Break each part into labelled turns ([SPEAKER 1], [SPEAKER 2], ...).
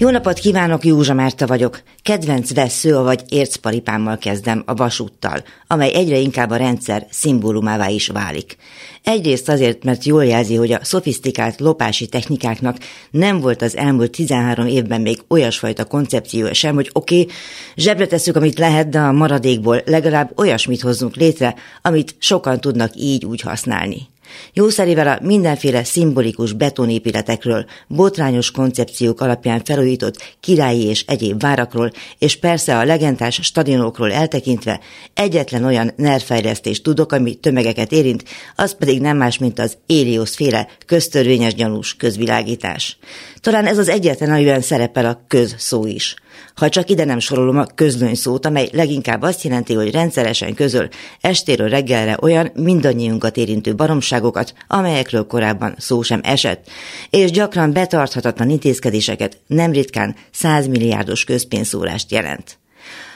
[SPEAKER 1] Jó napot kívánok, Józsa Márta vagyok. Kedvenc vesző, vagy ércparipámmal kezdem a vasúttal, amely egyre inkább a rendszer szimbólumává is válik. Egyrészt azért, mert jól jelzi, hogy a szofisztikált lopási technikáknak nem volt az elmúlt 13 évben még olyasfajta koncepciója sem, hogy oké, okay, zsebre tesszük, amit lehet, de a maradékból legalább olyasmit hozzunk létre, amit sokan tudnak így úgy használni. Jószerével a mindenféle szimbolikus betonépületekről, botrányos koncepciók alapján felújított királyi és egyéb várakról, és persze a legendás stadionokról eltekintve egyetlen olyan nervfejlesztést tudok, ami tömegeket érint, az pedig nem más, mint az Éliosz féle köztörvényes gyanús közvilágítás. Talán ez az egyetlen, amiben szerepel a köz szó is. Ha csak ide nem sorolom a közlöny szót, amely leginkább azt jelenti, hogy rendszeresen közöl estéről reggelre olyan mindannyiunkat érintő baromságokat, amelyekről korábban szó sem esett, és gyakran betarthatatlan intézkedéseket nem ritkán százmilliárdos közpénzszórást jelent.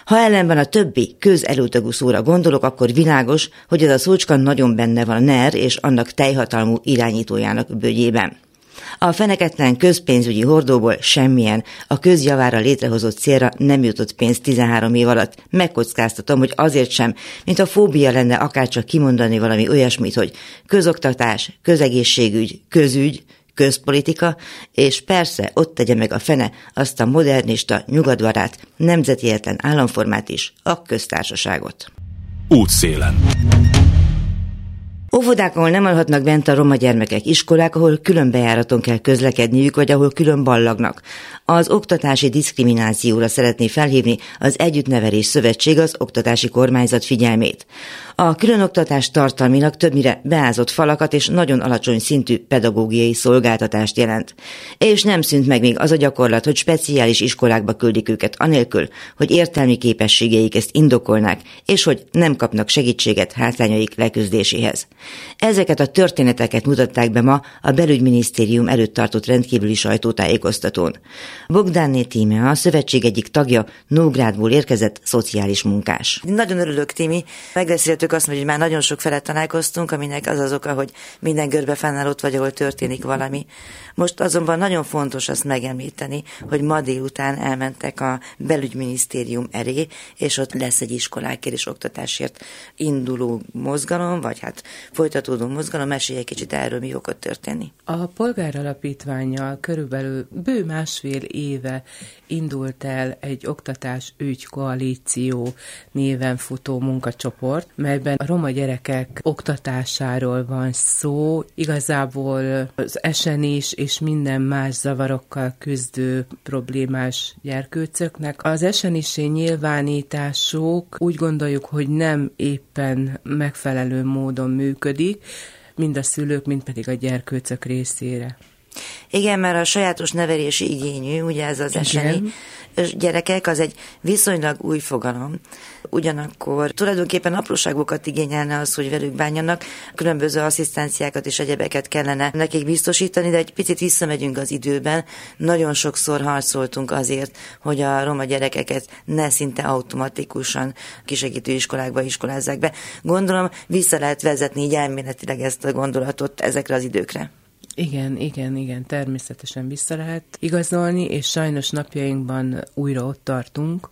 [SPEAKER 1] Ha ellenben a többi közelőtagú szóra gondolok, akkor világos, hogy ez a szócska nagyon benne van a NER és annak teljhatalmú irányítójának bőgyében. A feneketlen közpénzügyi hordóból semmilyen a közjavára létrehozott célra nem jutott pénz 13 év alatt. Megkockáztatom, hogy azért sem, mint a fóbia lenne akárcsak kimondani valami olyasmit, hogy közoktatás, közegészségügy, közügy, közpolitika, és persze ott tegye meg a fene azt a modernista, nyugatbarát, nemzetietlen államformát is, a köztársaságot.
[SPEAKER 2] Útszélen.
[SPEAKER 1] Óvodák, ahol nem alhatnak bent a roma gyermekek, iskolák, ahol külön bejáraton kell közlekedniük, vagy ahol külön ballagnak. Az oktatási diszkriminációra szeretné felhívni az Együttnevelés Szövetség az oktatási kormányzat figyelmét. A különoktatás tartalmilag többnyire beázott falakat és nagyon alacsony szintű pedagógiai szolgáltatást jelent. És nem szűnt meg még az a gyakorlat, hogy speciális iskolákba küldik őket anélkül, hogy értelmi képességeik ezt indokolnák, és hogy nem kapnak segítséget hátrányaik leküzdéséhez. Ezeket a történeteket mutatták be ma a belügyminisztérium előtt tartott rendkívüli sajtótájékoztatón. Bogdánné Tíme, a szövetség egyik tagja, Nógrádból érkezett szociális munkás.
[SPEAKER 3] Nagyon örülök, Timi. Megbeszéltük azt, hogy már nagyon sok felett találkoztunk, aminek az az oka, hogy minden görbe fennáll ott vagy, ahol történik valami. Most azonban nagyon fontos azt megemlíteni, hogy ma délután elmentek a belügyminisztérium elé, és ott lesz egy iskolákért és oktatásért induló mozgalom, vagy hát folytatódó mozgalom. Mesélj egy kicsit erről, mi okot történni.
[SPEAKER 4] A polgáralapítványjal körülbelül bő másfél éve indult el egy oktatás ügy koalíció néven futó munkacsoport, melyben a roma gyerekek oktatásáról van szó. Igazából az esen is és minden más zavarokkal küzdő problémás gyerkőcöknek. Az esenisé nyilvánításuk úgy gondoljuk, hogy nem éppen megfelelő módon működik, mind a szülők, mind pedig a gyerkőcök részére.
[SPEAKER 3] Igen, mert a sajátos nevelési igényű, ugye ez az eseni gyerekek, az egy viszonylag új fogalom. Ugyanakkor tulajdonképpen apróságokat igényelne az, hogy velük bánjanak, különböző asszisztenciákat és egyebeket kellene nekik biztosítani, de egy picit visszamegyünk az időben. Nagyon sokszor harcoltunk azért, hogy a roma gyerekeket ne szinte automatikusan kisegítő iskolákba iskolázzák be. Gondolom, vissza lehet vezetni így elméletileg ezt a gondolatot ezekre az időkre.
[SPEAKER 4] Igen, igen, igen, természetesen vissza lehet igazolni, és sajnos napjainkban újra ott tartunk,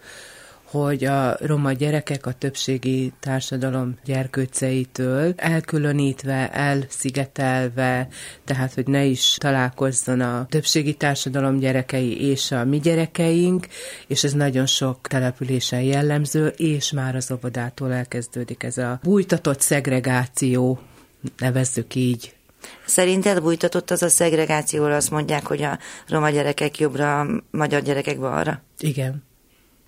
[SPEAKER 4] hogy a roma gyerekek a többségi társadalom gyerkőceitől elkülönítve, elszigetelve, tehát hogy ne is találkozzon a többségi társadalom gyerekei és a mi gyerekeink, és ez nagyon sok településen jellemző, és már az óvodától elkezdődik ez a bújtatott szegregáció, nevezzük így,
[SPEAKER 3] Szerinted bújtatott az a szegregációra, azt mondják, hogy a roma gyerekek jobbra, a magyar gyerekek balra?
[SPEAKER 4] Igen.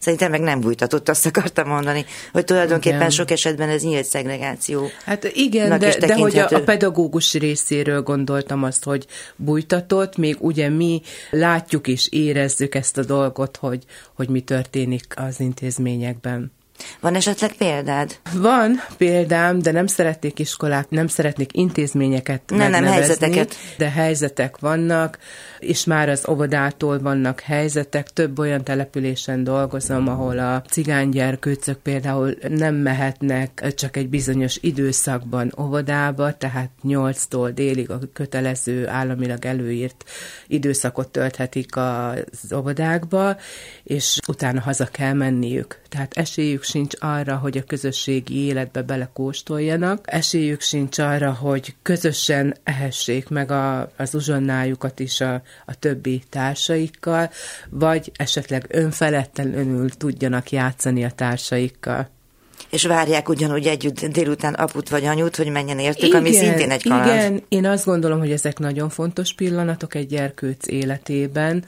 [SPEAKER 3] Szerintem meg nem bújtatott, azt akartam mondani, hogy tulajdonképpen igen. sok esetben ez nyílt szegregáció.
[SPEAKER 4] Hát igen, de, de hogy a, a pedagógus részéről gondoltam azt, hogy bújtatott, még ugye mi látjuk és érezzük ezt a dolgot, hogy, hogy mi történik az intézményekben.
[SPEAKER 1] Van esetleg példád?
[SPEAKER 4] Van példám, de nem szeretnék iskolák, nem szeretnék intézményeket
[SPEAKER 1] ne, nem, helyzeteket.
[SPEAKER 4] De helyzetek vannak, és már az óvodától vannak helyzetek. Több olyan településen dolgozom, ahol a cigánygyerkőcök például nem mehetnek csak egy bizonyos időszakban óvodába, tehát 8-tól délig a kötelező államilag előírt időszakot tölthetik az óvodákba, és utána haza kell menniük. Tehát esélyük sincs arra, hogy a közösségi életbe belekóstoljanak, esélyük sincs arra, hogy közösen ehessék meg a, az uzsonnájukat is a, a többi társaikkal, vagy esetleg önfelettelenül tudjanak játszani a társaikkal.
[SPEAKER 1] És várják ugyanúgy együtt délután aput vagy anyut, hogy menjen értük, igen, ami szintén egy kaland.
[SPEAKER 4] Igen, én azt gondolom, hogy ezek nagyon fontos pillanatok egy gyerkőc életében,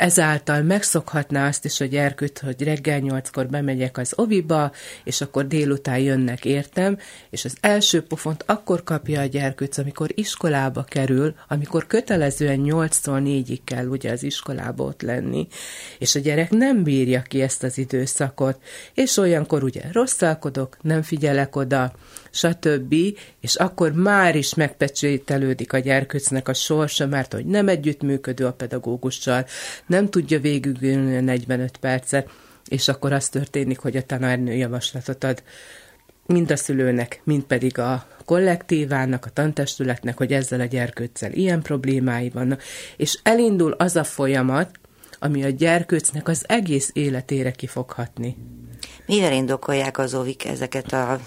[SPEAKER 4] ezáltal megszokhatná azt is, hogy Erküt, hogy reggel nyolckor bemegyek az oviba, és akkor délután jönnek értem, és az első pofont akkor kapja a gyerkőc, amikor iskolába kerül, amikor kötelezően nyolctól négyig kell ugye az iskolába ott lenni, és a gyerek nem bírja ki ezt az időszakot, és olyankor ugye rosszalkodok, nem figyelek oda, stb., és akkor már is megpecsételődik a gyerkőcnek a sorsa, mert hogy nem együttműködő a pedagógussal, nem tudja végigülni a 45 percet, és akkor az történik, hogy a tanárnő javaslatot ad mind a szülőnek, mind pedig a kollektívának, a tantestületnek, hogy ezzel a gyerkőccel ilyen problémái vannak, és elindul az a folyamat, ami a gyerkőcnek az egész életére kifoghatni.
[SPEAKER 1] Mivel indokolják az óvik ezeket a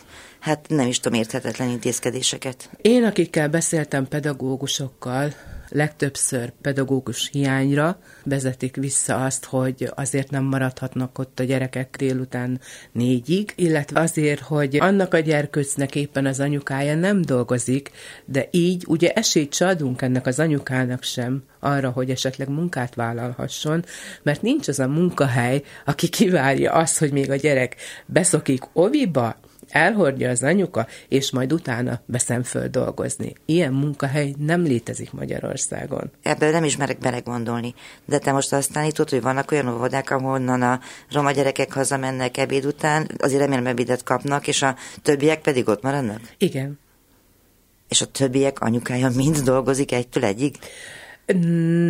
[SPEAKER 1] hát nem is tudom, érthetetlen intézkedéseket.
[SPEAKER 4] Én, akikkel beszéltem pedagógusokkal, legtöbbször pedagógus hiányra vezetik vissza azt, hogy azért nem maradhatnak ott a gyerekek délután négyig, illetve azért, hogy annak a gyerkőcnek éppen az anyukája nem dolgozik, de így ugye esélyt se adunk ennek az anyukának sem arra, hogy esetleg munkát vállalhasson, mert nincs az a munkahely, aki kivárja azt, hogy még a gyerek beszokik oviba, elhordja az anyuka, és majd utána veszem föl dolgozni. Ilyen munkahely nem létezik Magyarországon.
[SPEAKER 1] Ebből nem is merek belegondolni. De te most azt tanítod, hogy vannak olyan óvodák, ahonnan a roma gyerekek hazamennek ebéd után, azért remélem ebédet kapnak, és a többiek pedig ott maradnak?
[SPEAKER 4] Igen.
[SPEAKER 1] És a többiek anyukája mind dolgozik egytől egyig?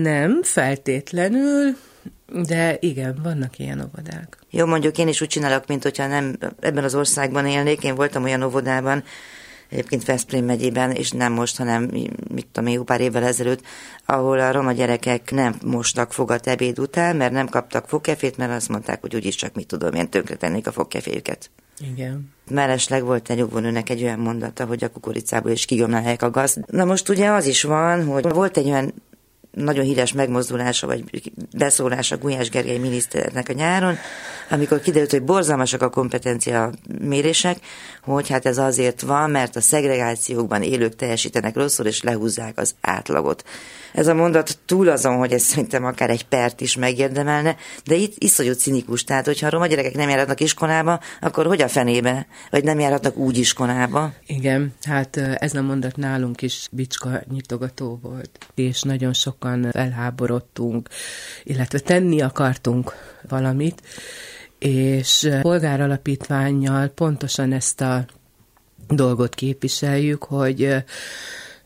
[SPEAKER 4] Nem feltétlenül, de igen, vannak ilyen óvodák.
[SPEAKER 1] Jó, mondjuk én is úgy csinálok, mint hogyha nem ebben az országban élnék. Én voltam olyan óvodában, egyébként Veszprém megyében, és nem most, hanem mit tudom én, pár évvel ezelőtt, ahol a roma gyerekek nem mostak fogat ebéd után, mert nem kaptak fogkefét, mert azt mondták, hogy úgyis csak mit tudom, én tönkretennék a fogkeféjüket.
[SPEAKER 4] Igen.
[SPEAKER 1] Mellesleg volt egy óvónőnek egy olyan mondata, hogy a kukoricából is kigomlálják a gaz. Na most ugye az is van, hogy volt egy olyan nagyon híres megmozdulása, vagy beszólása Gulyás Gergely miniszternek a nyáron, amikor kiderült, hogy borzalmasak a kompetencia mérések, hogy hát ez azért van, mert a szegregációkban élők teljesítenek rosszul, és lehúzzák az átlagot. Ez a mondat túl azon, hogy ez szerintem akár egy pert is megérdemelne, de itt iszonyú cinikus. Tehát, hogyha a roma gyerekek nem járhatnak iskolába, akkor hogy a fenébe? Vagy nem járhatnak úgy iskolába?
[SPEAKER 4] Igen, hát ez a mondat nálunk is bicska nyitogató volt, és nagyon sokan felháborodtunk, illetve tenni akartunk valamit, és polgáralapítványjal pontosan ezt a dolgot képviseljük, hogy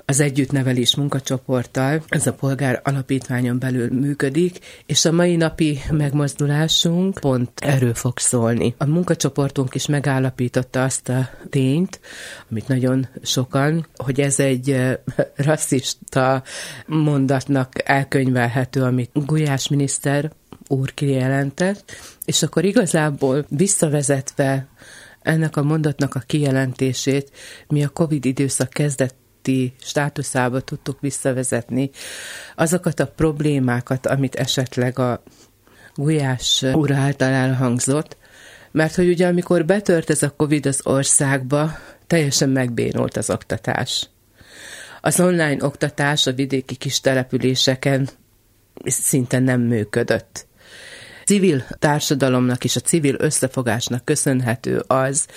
[SPEAKER 4] az együttnevelés munkacsoporttal, ez a polgár alapítványon belül működik, és a mai napi megmozdulásunk pont erről fog szólni. A munkacsoportunk is megállapította azt a tényt, amit nagyon sokan, hogy ez egy rasszista mondatnak elkönyvelhető, amit Gulyás miniszter úr kijelentett, és akkor igazából visszavezetve ennek a mondatnak a kijelentését, mi a COVID időszak kezdett státuszába tudtuk visszavezetni azokat a problémákat, amit esetleg a Gulyás úr által elhangzott, mert hogy ugye amikor betört ez a Covid az országba, teljesen megbénult az oktatás. Az online oktatás a vidéki kis településeken szinte nem működött civil társadalomnak és a civil összefogásnak köszönhető az,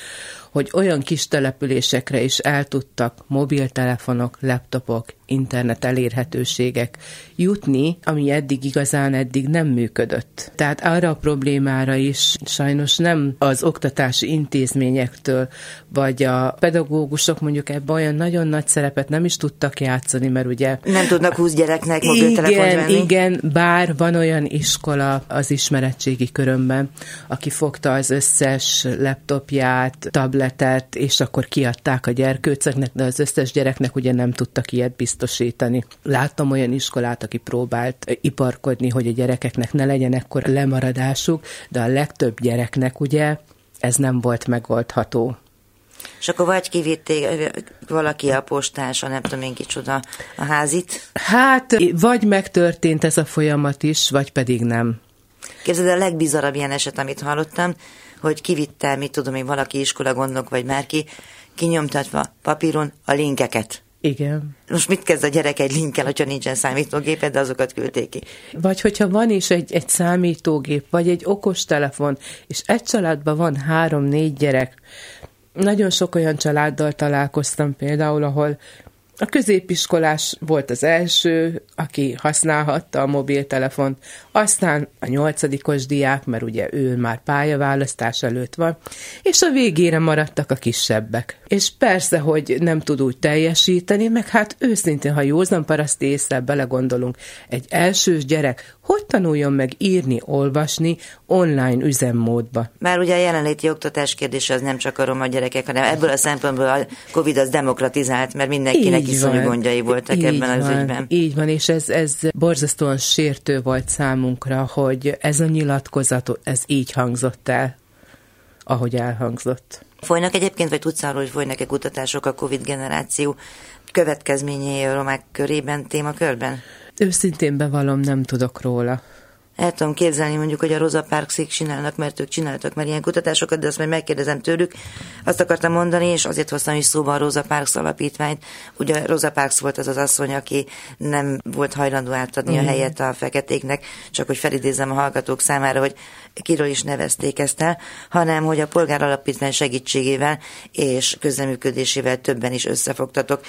[SPEAKER 4] hogy olyan kis településekre is el tudtak mobiltelefonok, laptopok, internet elérhetőségek jutni, ami eddig igazán eddig nem működött. Tehát arra a problémára is sajnos nem az oktatási intézményektől, vagy a pedagógusok mondjuk ebben olyan nagyon nagy szerepet nem is tudtak játszani, mert ugye...
[SPEAKER 1] Nem tudnak 20 gyereknek mobiltelefont
[SPEAKER 4] igen,
[SPEAKER 1] venni?
[SPEAKER 4] Igen, bár van olyan iskola az ismeretségi körömben, aki fogta az összes laptopját, tabletet, és akkor kiadták a gyerkőcöknek, de az összes gyereknek ugye nem tudtak ilyet biztosítani. Láttam olyan iskolát, aki próbált iparkodni, hogy a gyerekeknek ne legyen ekkor lemaradásuk, de a legtöbb gyereknek ugye ez nem volt megoldható.
[SPEAKER 1] És akkor vagy kivitték valaki a postása, nem tudom én kicsoda, a házit?
[SPEAKER 4] Hát, vagy megtörtént ez a folyamat is, vagy pedig nem.
[SPEAKER 1] Képzeld, a legbizarabb ilyen eset, amit hallottam, hogy kivitte, mit tudom én, valaki iskola gondok, vagy már ki, kinyomtatva papíron a linkeket.
[SPEAKER 4] Igen.
[SPEAKER 1] Most mit kezd a gyerek egy linkkel, hogyha nincsen számítógéped, de azokat küldték ki?
[SPEAKER 4] Vagy hogyha van is egy, egy számítógép, vagy egy okos telefon, és egy családban van három-négy gyerek, nagyon sok olyan családdal találkoztam például, ahol a középiskolás volt az első, aki használhatta a mobiltelefont, aztán a nyolcadikos diák, mert ugye ő már pályaválasztás előtt van, és a végére maradtak a kisebbek. És persze, hogy nem tud úgy teljesíteni, meg hát őszintén, ha józan paraszt észre belegondolunk, egy elsős gyerek hogy tanuljon meg írni, olvasni online üzemmódba?
[SPEAKER 1] Már ugye a jelenléti oktatás kérdése az nem csak a roma gyerekek, hanem ebből a szempontból a Covid az demokratizált, mert mindenkinek így iszonyú van, gondjai voltak
[SPEAKER 4] így
[SPEAKER 1] ebben
[SPEAKER 4] van,
[SPEAKER 1] az ügyben.
[SPEAKER 4] Így van, és ez, ez borzasztóan sértő volt számunkra, hogy ez a nyilatkozat, ez így hangzott el, ahogy elhangzott.
[SPEAKER 1] Folynak egyébként, vagy tudsz arról, hogy folynak-e kutatások a Covid generáció következményei a romák körében, témakörben?
[SPEAKER 4] Őszintén bevallom, nem tudok róla.
[SPEAKER 1] El tudom képzelni mondjuk, hogy a Rosa parks csinálnak, mert ők csináltak már ilyen kutatásokat, de azt majd megkérdezem tőlük. Azt akartam mondani, és azért hoztam is szóba a Rosa Parks alapítványt. Ugye Rosa Parks volt az az asszony, aki nem volt hajlandó átadni mm. a helyet a feketéknek, csak hogy felidézem a hallgatók számára, hogy kiről is nevezték ezt el, hanem hogy a polgár alapítvány segítségével és közleműködésével többen is összefogtatok.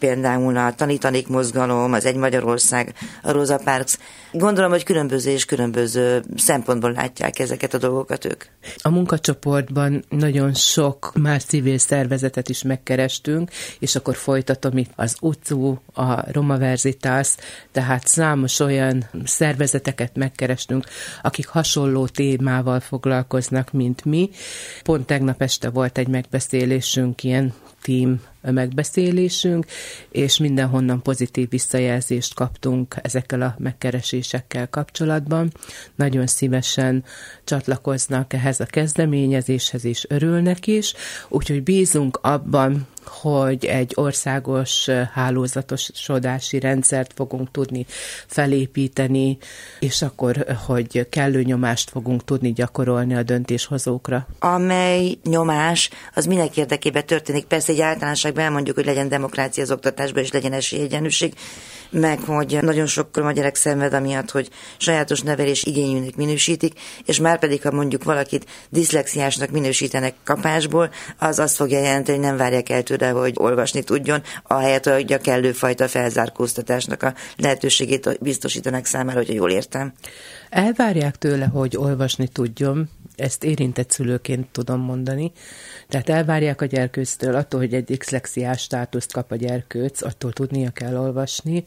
[SPEAKER 1] Például a Tanítanék mozgalom, az Egy Magyarország, a Rosa Parks. Gondolom, hogy különböző és különböző szempontból látják ezeket a dolgokat ők.
[SPEAKER 4] A munkacsoportban nagyon sok más civil szervezetet is megkerestünk, és akkor folytatom itt az UCU, a Roma Verzitas, tehát számos olyan szervezeteket megkerestünk, akik hasonló témával foglalkoznak, mint mi. Pont tegnap este volt egy megbeszélésünk, ilyen team megbeszélésünk, és mindenhonnan pozitív visszajelzést kaptunk ezekkel a megkeresésekkel kapcsolatban. Nagyon szívesen csatlakoznak ehhez a kezdeményezéshez, és örülnek is, úgyhogy bízunk abban, hogy egy országos hálózatosodási rendszert fogunk tudni felépíteni, és akkor, hogy kellő nyomást fogunk tudni gyakorolni a döntéshozókra.
[SPEAKER 1] Amely nyomás, az minek érdekében történik? Persze egy általánosságban elmondjuk, hogy legyen demokrácia az oktatásban, és legyen esélyegyenlőség, meg hogy nagyon sok a gyerek szenved amiatt, hogy sajátos nevelés igényűnek minősítik, és már pedig, ha mondjuk valakit diszlexiásnak minősítenek kapásból, az azt fogja jelenteni, hogy nem várják el tőle, hogy olvasni tudjon, ahelyett, hogy a kellő fajta felzárkóztatásnak a lehetőségét biztosítanak számára, hogyha jól értem.
[SPEAKER 4] Elvárják tőle, hogy olvasni tudjon, ezt érintett szülőként tudom mondani. Tehát elvárják a gyerkőctől attól, hogy egy diszlexiás státuszt kap a gyerkőc, attól tudnia kell olvasni.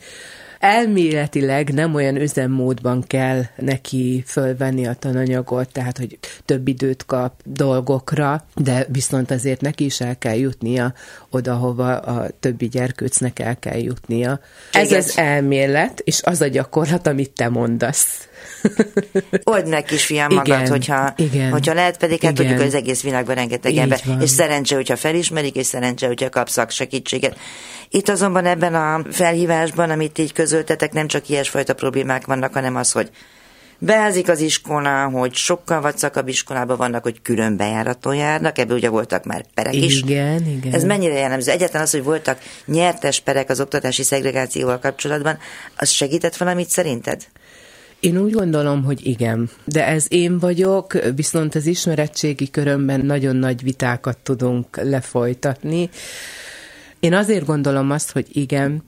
[SPEAKER 4] Elméletileg nem olyan üzemmódban kell neki fölvenni a tananyagot, tehát hogy több időt kap dolgokra, de viszont azért neki is el kell jutnia oda, hova a többi gyerkőcnek el kell jutnia. Ez az elmélet, és az a gyakorlat, amit te mondasz.
[SPEAKER 1] Old meg, kisfiam, magad, igen, hogyha, igen, hogyha lehet, pedig hát tudjuk, hogy az egész világban rengeteg ember. És szerencse, hogyha felismerik, és szerencse, hogyha kapsz segítséget. Itt azonban ebben a felhívásban, amit így közöltetek, nem csak ilyesfajta problémák vannak, hanem az, hogy beázik az iskola, hogy sokkal vacakabb iskolában vannak, hogy külön bejáraton járnak, ebből ugye voltak már perek is.
[SPEAKER 4] Igen, igen.
[SPEAKER 1] Ez mennyire jellemző? Egyetlen az, hogy voltak nyertes perek az oktatási szegregációval kapcsolatban, az segített valamit szerinted?
[SPEAKER 4] Én úgy gondolom, hogy igen. De ez én vagyok, viszont az ismeretségi körömben nagyon nagy vitákat tudunk lefolytatni. Én azért gondolom azt, hogy igen,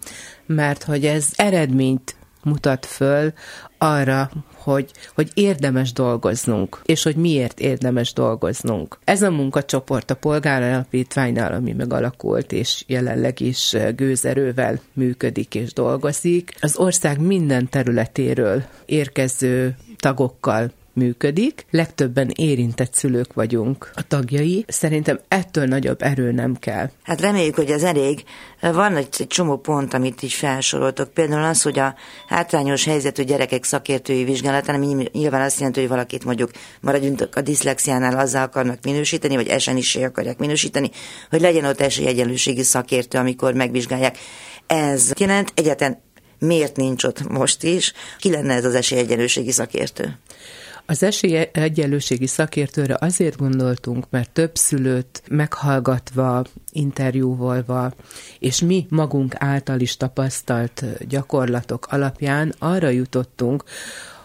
[SPEAKER 4] mert hogy ez eredményt mutat föl arra, hogy, hogy érdemes dolgoznunk, és hogy miért érdemes dolgoznunk. Ez a munkacsoport a polgáralapítványnál, ami megalakult, és jelenleg is gőzerővel működik és dolgozik, az ország minden területéről érkező tagokkal működik, legtöbben érintett szülők vagyunk a tagjai. Szerintem ettől nagyobb erő nem kell.
[SPEAKER 1] Hát reméljük, hogy ez elég. Van egy, csomó pont, amit is felsoroltok. Például az, hogy a hátrányos helyzetű gyerekek szakértői vizsgálatán, ami nyilván azt jelenti, hogy valakit mondjuk maradjunk a diszlexiánál azzal akarnak minősíteni, vagy esen is akarják minősíteni, hogy legyen ott esélyegyenlőségi szakértő, amikor megvizsgálják. Ez jelent egyetlen miért nincs ott most is? Ki lenne ez az esélyegyenlőségi szakértő?
[SPEAKER 4] Az esélyegyenlőségi szakértőre azért gondoltunk, mert több szülőt meghallgatva, interjúvolva, és mi magunk által is tapasztalt gyakorlatok alapján arra jutottunk,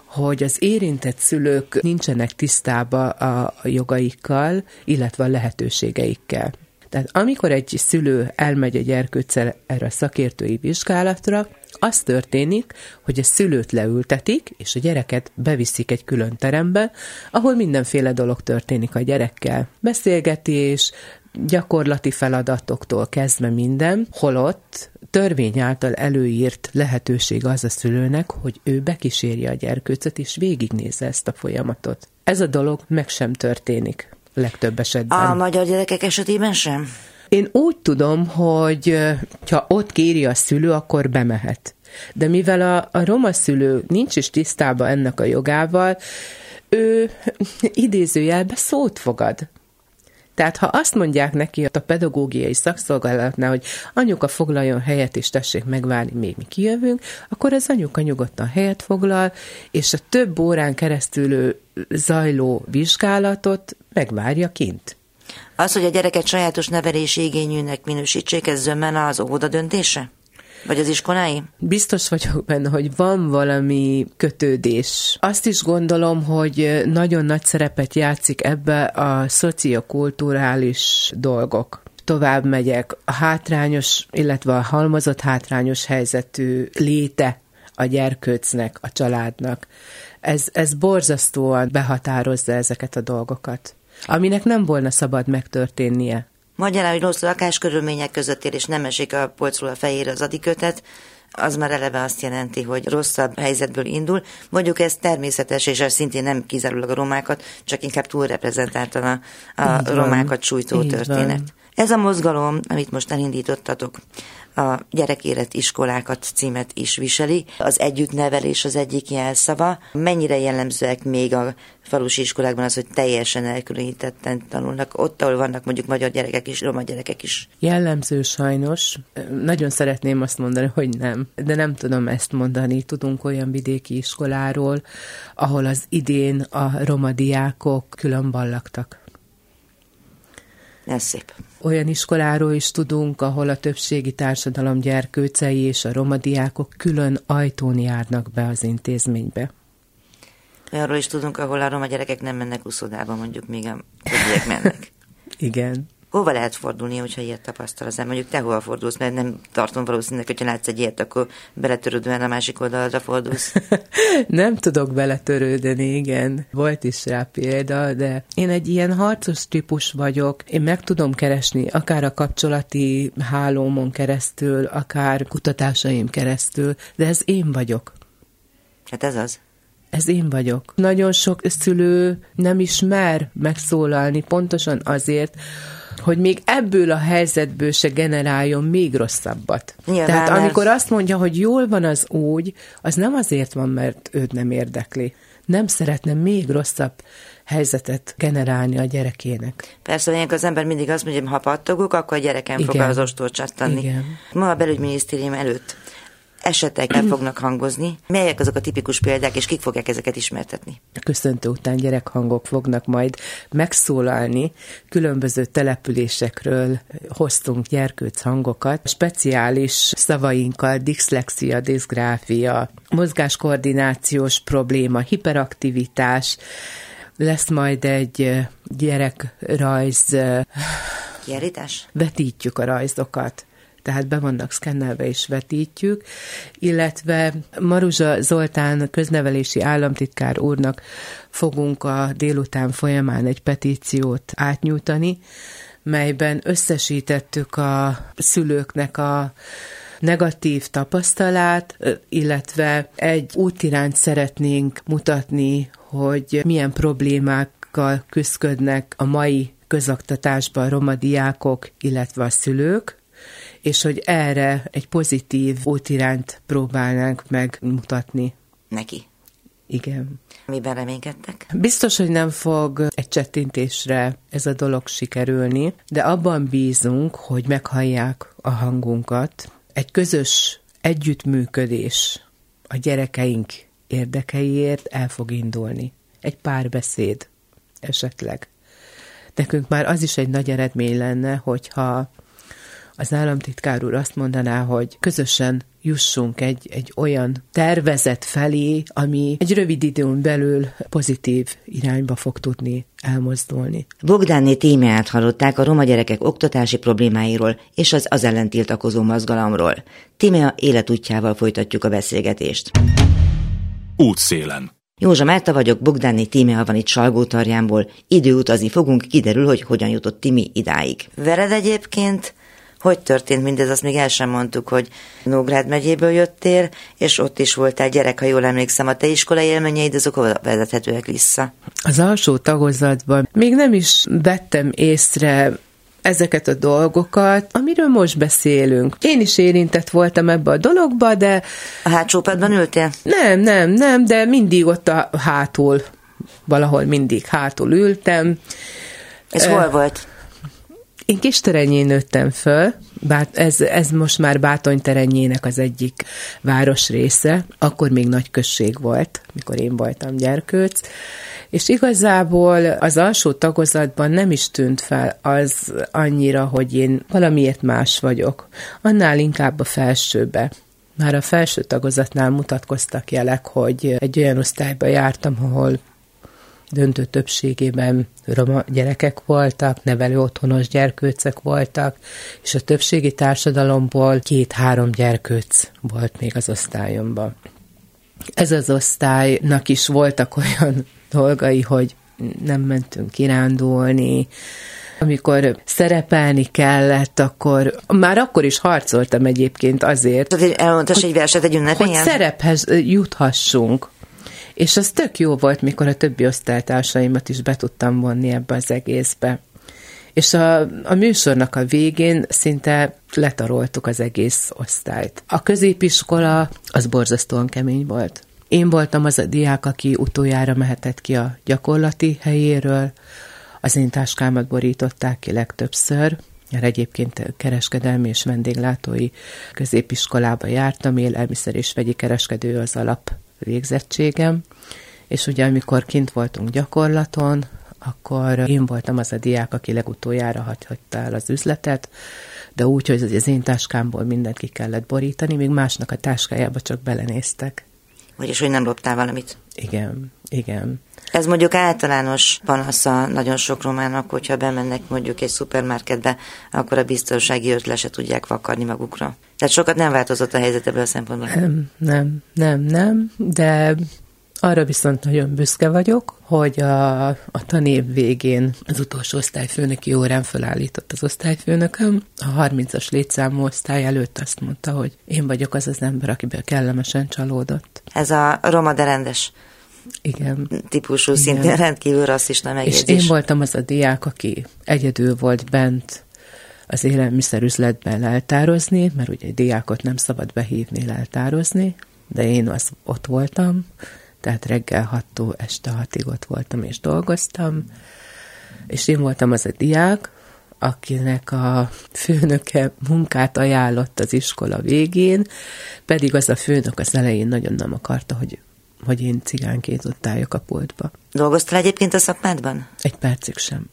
[SPEAKER 4] hogy az érintett szülők nincsenek tisztába a jogaikkal, illetve a lehetőségeikkel. Tehát amikor egy szülő elmegy a gyerkőccel erre a szakértői vizsgálatra, az történik, hogy a szülőt leültetik, és a gyereket beviszik egy külön terembe, ahol mindenféle dolog történik a gyerekkel. Beszélgetés, gyakorlati feladatoktól kezdve minden, holott törvény által előírt lehetőség az a szülőnek, hogy ő bekísérje a gyerkőcöt, és végignézze ezt a folyamatot. Ez a dolog meg sem történik legtöbb esetben.
[SPEAKER 1] A magyar gyerekek esetében sem?
[SPEAKER 4] Én úgy tudom, hogy ha ott kéri a szülő, akkor bemehet. De mivel a, a roma szülő nincs is tisztában ennek a jogával, ő idézőjelbe szót fogad. Tehát ha azt mondják neki a pedagógiai szakszolgálatnál, hogy anyuka foglaljon helyet, és tessék megválni, még mi kijövünk, akkor az anyuka nyugodtan helyet foglal, és a több órán keresztül zajló vizsgálatot megvárja kint.
[SPEAKER 1] Az, hogy a gyereket sajátos nevelési igényűnek minősítsék, ez zömmen az óvoda döntése? Vagy az iskolái?
[SPEAKER 4] Biztos vagyok benne, hogy van valami kötődés. Azt is gondolom, hogy nagyon nagy szerepet játszik ebbe a szociokulturális dolgok tovább megyek, a hátrányos, illetve a halmozott hátrányos helyzetű léte a gyerkőcnek, a családnak. Ez, ez borzasztóan behatározza ezeket a dolgokat aminek nem volna szabad megtörténnie.
[SPEAKER 1] Magyarán, hogy rossz lakáskörülmények között ér, és nem esik a polcról a fejére az adikötet, az már eleve azt jelenti, hogy rosszabb helyzetből indul. Mondjuk ez természetes, és ez szintén nem kizárólag a romákat, csak inkább túlreprezentáltan a, a romákat sújtó Így történet. Van. Ez a mozgalom, amit most elindítottatok, a gyerekélet iskolákat címet is viseli. Az együttnevelés az egyik jelszava. Mennyire jellemzőek még a falusi iskolákban az, hogy teljesen elkülönítetten tanulnak, ott, ahol vannak mondjuk magyar gyerekek is, roma gyerekek is?
[SPEAKER 4] Jellemző sajnos. Nagyon szeretném azt mondani, hogy nem, de nem tudom ezt mondani. Tudunk olyan vidéki iskoláról, ahol az idén a roma diákok külön ballagtak.
[SPEAKER 1] Ez szép.
[SPEAKER 4] Olyan iskoláról is tudunk, ahol a többségi társadalom gyerkőcei és a romadiákok külön ajtón járnak be az intézménybe.
[SPEAKER 1] Arról is tudunk, ahol a roma gyerekek nem mennek uszodába, mondjuk még a többiek mennek.
[SPEAKER 4] Igen.
[SPEAKER 1] Hova lehet fordulni, hogyha ilyet tapasztal az ember? Mondjuk te hova fordulsz, mert nem tartom valószínűleg, hogyha látsz egy ilyet, akkor beletörődően a másik oldalra fordulsz.
[SPEAKER 4] nem tudok beletörődni, igen. Volt is rá példa, de én egy ilyen harcos típus vagyok. Én meg tudom keresni, akár a kapcsolati hálómon keresztül, akár kutatásaim keresztül, de ez én vagyok.
[SPEAKER 1] Hát ez az
[SPEAKER 4] ez én vagyok. Nagyon sok szülő nem is mer megszólalni pontosan azért, hogy még ebből a helyzetből se generáljon még rosszabbat. Nyilván Tehát amikor azt mondja, hogy jól van az úgy, az nem azért van, mert őt nem érdekli. Nem szeretne még rosszabb helyzetet generálni a gyerekének.
[SPEAKER 1] Persze, ilyenkor az ember mindig azt mondja, hogy ha pattogok, akkor a gyerekem Igen. fog az ostor csattanni. Igen. Ma a belügyminisztérium előtt esetek el fognak hangozni. Melyek azok a tipikus példák, és kik fogják ezeket ismertetni?
[SPEAKER 4] A köszöntő után gyerekhangok fognak majd megszólalni. Különböző településekről hoztunk gyerkőc hangokat. Speciális szavainkkal diszlexia, diszgráfia, mozgáskoordinációs probléma, hiperaktivitás, lesz majd egy gyerekrajz...
[SPEAKER 1] Kiállítás?
[SPEAKER 4] Vetítjük a rajzokat tehát be vannak szkennelve és vetítjük, illetve Maruzsa Zoltán köznevelési államtitkár úrnak fogunk a délután folyamán egy petíciót átnyújtani, melyben összesítettük a szülőknek a negatív tapasztalát, illetve egy útirányt szeretnénk mutatni, hogy milyen problémákkal küzdködnek a mai közoktatásban roma diákok, illetve a szülők, és hogy erre egy pozitív útirányt próbálnánk megmutatni.
[SPEAKER 1] Neki.
[SPEAKER 4] Igen.
[SPEAKER 1] Miben reménykedtek?
[SPEAKER 4] Biztos, hogy nem fog egy csettintésre ez a dolog sikerülni, de abban bízunk, hogy meghallják a hangunkat. Egy közös együttműködés a gyerekeink érdekeiért el fog indulni. Egy párbeszéd esetleg. Nekünk már az is egy nagy eredmény lenne, hogyha az államtitkár úr azt mondaná, hogy közösen jussunk egy, egy olyan tervezet felé, ami egy rövid időn belül pozitív irányba fog tudni elmozdulni.
[SPEAKER 5] Bogdánné témáját hallották a roma gyerekek oktatási problémáiról és az az ellen tiltakozó mozgalomról. Tímea életútjával folytatjuk a beszélgetést.
[SPEAKER 2] Útszélen.
[SPEAKER 5] Józsa Márta vagyok, Bogdáni Tímea van itt Salgótarjánból. Időutazni fogunk, kiderül, hogy hogyan jutott Timi idáig.
[SPEAKER 1] Vered egyébként hogy történt mindez, azt még el sem mondtuk, hogy Nógrád megyéből jöttél, és ott is voltál gyerek, ha jól emlékszem, a te iskolai élményeid, azok vezethetőek vissza?
[SPEAKER 4] Az alsó tagozatban még nem is vettem észre ezeket a dolgokat, amiről most beszélünk. Én is érintett voltam ebbe a dologba, de...
[SPEAKER 1] A hátsó padban ültél?
[SPEAKER 4] Nem, nem, nem, de mindig ott a hátul, valahol mindig hátul ültem.
[SPEAKER 1] Ez uh, hol volt?
[SPEAKER 4] Én Kisterenyén nőttem föl, bár ez, ez most már Bátonyterenyének az egyik város része, akkor még nagy község volt, mikor én voltam gyerkőc, és igazából az alsó tagozatban nem is tűnt fel az annyira, hogy én valamiért más vagyok, annál inkább a felsőbe. Már a felső tagozatnál mutatkoztak jelek, hogy egy olyan osztályba jártam, ahol döntő többségében roma gyerekek voltak, nevelő otthonos gyerkőcek voltak, és a többségi társadalomból két-három gyerkőc volt még az osztályomban. Ez az osztálynak is voltak olyan dolgai, hogy nem mentünk kirándulni, amikor szerepelni kellett, akkor már akkor is harcoltam egyébként azért.
[SPEAKER 1] Elmondtas egy verset egy
[SPEAKER 4] Hogy szerephez juthassunk. És az tök jó volt, mikor a többi osztálytársaimat is be tudtam vonni ebbe az egészbe. És a, a műsornak a végén szinte letaroltuk az egész osztályt. A középiskola az borzasztóan kemény volt. Én voltam az a diák, aki utoljára mehetett ki a gyakorlati helyéről, az én táskámat borították ki legtöbbször, mert egyébként kereskedelmi és vendéglátói középiskolába jártam, élelmiszer és vegyi kereskedő az alap végzettségem, és ugye amikor kint voltunk gyakorlaton, akkor én voltam az a diák, aki legutoljára hagyhatta el az üzletet, de úgy, hogy az én táskámból mindent ki kellett borítani, még másnak a táskájába csak belenéztek.
[SPEAKER 1] Vagyis, hogy nem loptál valamit.
[SPEAKER 4] Igen, igen.
[SPEAKER 1] Ez mondjuk általános panasza nagyon sok romának, hogyha bemennek mondjuk egy szupermarketbe, akkor a biztonsági őrt le se tudják vakarni magukra. Tehát sokat nem változott a helyzet ebből a szempontból.
[SPEAKER 4] Nem, nem, nem, nem, de arra viszont nagyon büszke vagyok, hogy a, a tanév végén az utolsó osztályfőnöki órán felállított az osztályfőnököm. A 30-as létszámú osztály előtt azt mondta, hogy én vagyok az az ember, akiben kellemesen csalódott.
[SPEAKER 1] Ez a roma de rendes
[SPEAKER 4] igen.
[SPEAKER 1] típusú, Igen. szintén rendkívül rasszista megjegyzés.
[SPEAKER 4] És én voltam az a diák, aki egyedül volt bent az élelmiszerüzletben leltározni, mert ugye diákot nem szabad behívni leltározni, de én az ott voltam, tehát reggel hattól este hatig ott voltam és dolgoztam, és én voltam az a diák, akinek a főnöke munkát ajánlott az iskola végén, pedig az a főnök az elején nagyon nem akarta, hogy, hogy én cigánként ott álljak a pultba.
[SPEAKER 1] Dolgoztál egyébként a szakmádban?
[SPEAKER 4] Egy percig sem.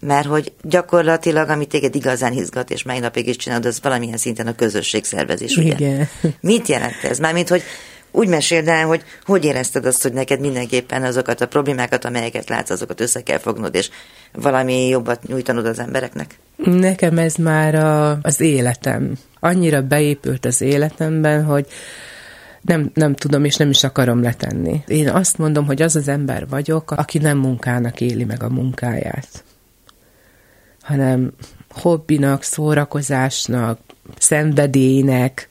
[SPEAKER 1] Mert hogy gyakorlatilag, ami téged igazán izgat, és mely napig is csinálod, az valamilyen szinten a közösségszervezés, ugye?
[SPEAKER 4] Igen.
[SPEAKER 1] Mit jelent ez? Mármint, hogy úgy meséld el, hogy hogy érezted azt, hogy neked mindenképpen azokat a problémákat, amelyeket látsz, azokat össze kell fognod, és valami jobbat nyújtanod az embereknek?
[SPEAKER 4] Nekem ez már a, az életem. Annyira beépült az életemben, hogy nem, nem tudom, és nem is akarom letenni. Én azt mondom, hogy az az ember vagyok, aki nem munkának éli meg a munkáját, hanem hobbinak, szórakozásnak, szenvedélynek,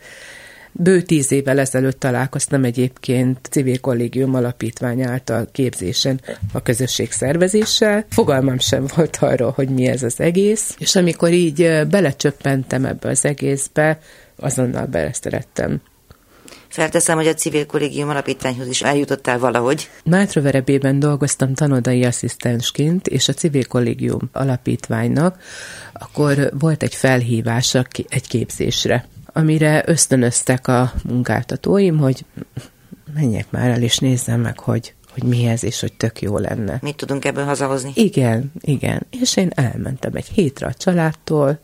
[SPEAKER 4] Bő tíz évvel ezelőtt találkoztam egyébként civil kollégium alapítvány által képzésen a közösség szervezéssel. Fogalmam sem volt arról, hogy mi ez az egész, és amikor így belecsöppentem ebbe az egészbe, azonnal beleszerettem.
[SPEAKER 1] Felteszem, hogy a civil kollégium alapítványhoz is eljutottál valahogy.
[SPEAKER 4] Mátraverebében dolgoztam tanodai asszisztensként, és a civil kollégium alapítványnak akkor volt egy felhívás egy képzésre amire ösztönöztek a munkáltatóim, hogy menjek már el és nézzem meg, hogy, hogy mi ez, és hogy tök jó lenne.
[SPEAKER 1] Mit tudunk ebből hazahozni?
[SPEAKER 4] Igen, igen. És én elmentem egy hétre a családtól,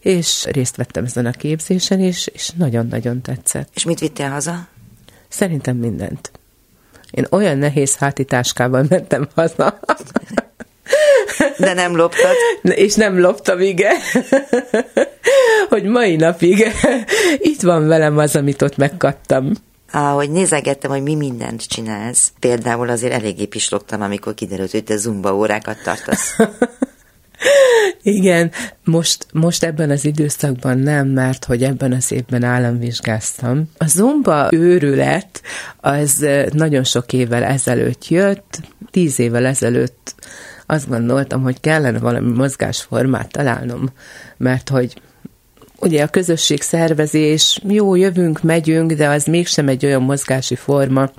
[SPEAKER 4] és részt vettem ezen a képzésen, és, és nagyon-nagyon tetszett.
[SPEAKER 1] És mit vittél haza?
[SPEAKER 4] Szerintem mindent. Én olyan nehéz hátitáskával mentem haza.
[SPEAKER 1] De nem loptad?
[SPEAKER 4] És nem loptam, igen. hogy mai napig itt van velem az, amit ott megkaptam.
[SPEAKER 1] Ahogy nézegettem, hogy mi mindent csinálsz, például azért eléggé pislogtam, amikor kiderült, hogy te zumba órákat tartasz.
[SPEAKER 4] Igen, most, most ebben az időszakban nem, mert hogy ebben az évben államvizsgáztam. A zumba őrület az nagyon sok évvel ezelőtt jött, tíz évvel ezelőtt azt gondoltam, hogy kellene valami mozgásformát találnom, mert hogy ugye a közösség szervezés, jó, jövünk, megyünk, de az mégsem egy olyan mozgási forma,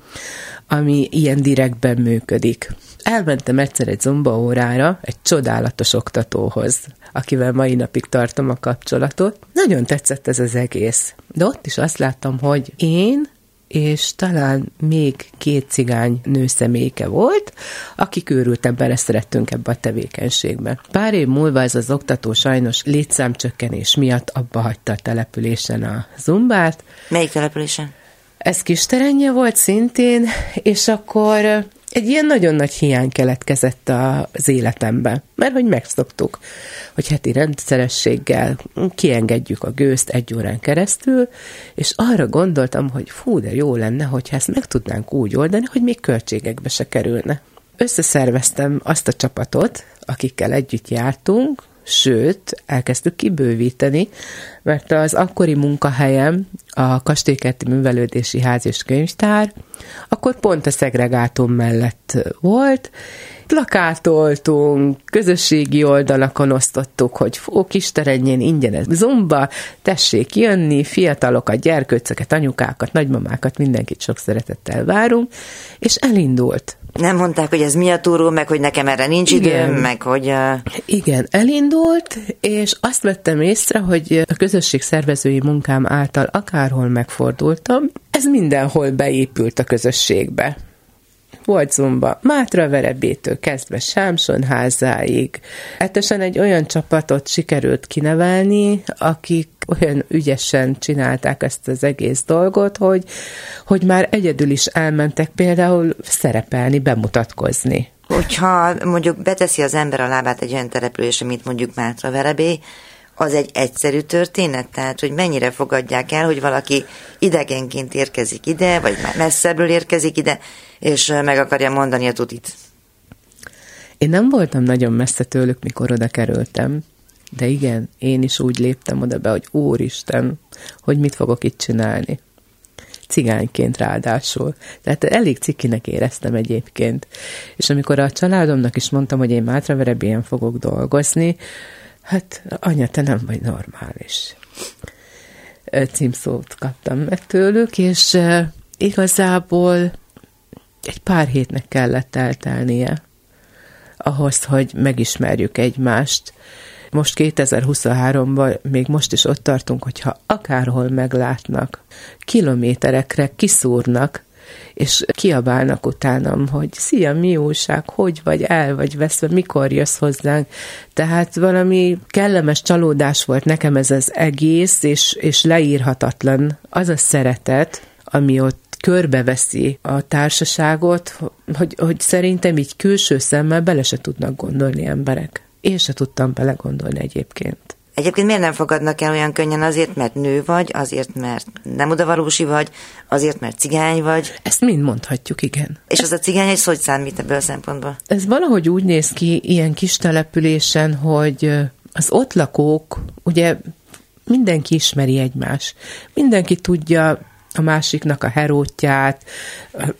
[SPEAKER 4] ami ilyen direktben működik. Elmentem egyszer egy zomba órára, egy csodálatos oktatóhoz, akivel mai napig tartom a kapcsolatot. Nagyon tetszett ez az egész. De ott is azt láttam, hogy én és talán még két cigány nőszeméke volt, akik őrülten beleszerettünk ebbe a tevékenységbe. Pár év múlva ez az oktató sajnos létszámcsökkenés miatt abba hagyta a településen a zumbát.
[SPEAKER 1] Melyik településen?
[SPEAKER 4] Ez kis terenje volt szintén, és akkor egy ilyen nagyon nagy hiány keletkezett az életembe, mert hogy megszoktuk, hogy heti rendszerességgel kiengedjük a gőzt egy órán keresztül, és arra gondoltam, hogy fú, de jó lenne, hogyha ezt meg tudnánk úgy oldani, hogy még költségekbe se kerülne. Összeszerveztem azt a csapatot, akikkel együtt jártunk, sőt, elkezdtük kibővíteni, mert az akkori munkahelyem, a Kastélykerti Művelődési Ház és Könyvtár, akkor pont a szegregátum mellett volt, plakátoltunk, közösségi oldalakon osztottuk, hogy fó, kisterenjén ingyen ez zumba, tessék jönni, fiatalokat, gyerkőcöket, anyukákat, nagymamákat, mindenkit sok szeretettel várunk, és elindult.
[SPEAKER 1] Nem mondták, hogy ez mi a túró, meg hogy nekem erre nincs Igen. időm, meg hogy... Uh...
[SPEAKER 4] Igen, elindult, és azt vettem észre, hogy a közösség szervezői munkám által akárhol megfordultam, ez mindenhol beépült a közösségbe volt zumba Mátra Verebétől kezdve Sámsonházáig. Ettesen egy olyan csapatot sikerült kinevelni, akik olyan ügyesen csinálták ezt az egész dolgot, hogy, hogy már egyedül is elmentek például szerepelni, bemutatkozni.
[SPEAKER 1] Hogyha mondjuk beteszi az ember a lábát egy olyan településre, mint mondjuk Mátra Verebé, az egy egyszerű történet? Tehát, hogy mennyire fogadják el, hogy valaki idegenként érkezik ide, vagy messzebbről érkezik ide, és meg akarja mondani a tutit?
[SPEAKER 4] Én nem voltam nagyon messze tőlük, mikor oda kerültem, de igen, én is úgy léptem oda be, hogy Úristen, hogy mit fogok itt csinálni. Cigányként ráadásul. Tehát elég cikinek éreztem egyébként. És amikor a családomnak is mondtam, hogy én Mátraverebélyen fogok dolgozni, hát anya, te nem vagy normális. Címszót kaptam meg tőlük, és igazából egy pár hétnek kellett eltelnie ahhoz, hogy megismerjük egymást, most 2023-ban még most is ott tartunk, hogyha akárhol meglátnak, kilométerekre kiszúrnak, és kiabálnak utánam, hogy szia, mi újság, hogy vagy el vagy veszve, mikor jössz hozzánk. Tehát valami kellemes csalódás volt nekem ez az egész, és, és leírhatatlan az a szeretet, ami ott körbeveszi a társaságot, hogy, hogy szerintem így külső szemmel bele se tudnak gondolni emberek. Én se tudtam belegondolni egyébként.
[SPEAKER 1] Egyébként miért nem fogadnak el olyan könnyen azért, mert nő vagy, azért, mert nem odavalósi vagy, azért, mert cigány vagy?
[SPEAKER 4] Ezt mind mondhatjuk, igen.
[SPEAKER 1] És az a cigány egy hogy számít ebből a szempontból?
[SPEAKER 4] Ez valahogy úgy néz ki ilyen kis településen, hogy az ott lakók, ugye mindenki ismeri egymást. Mindenki tudja a másiknak a herótját,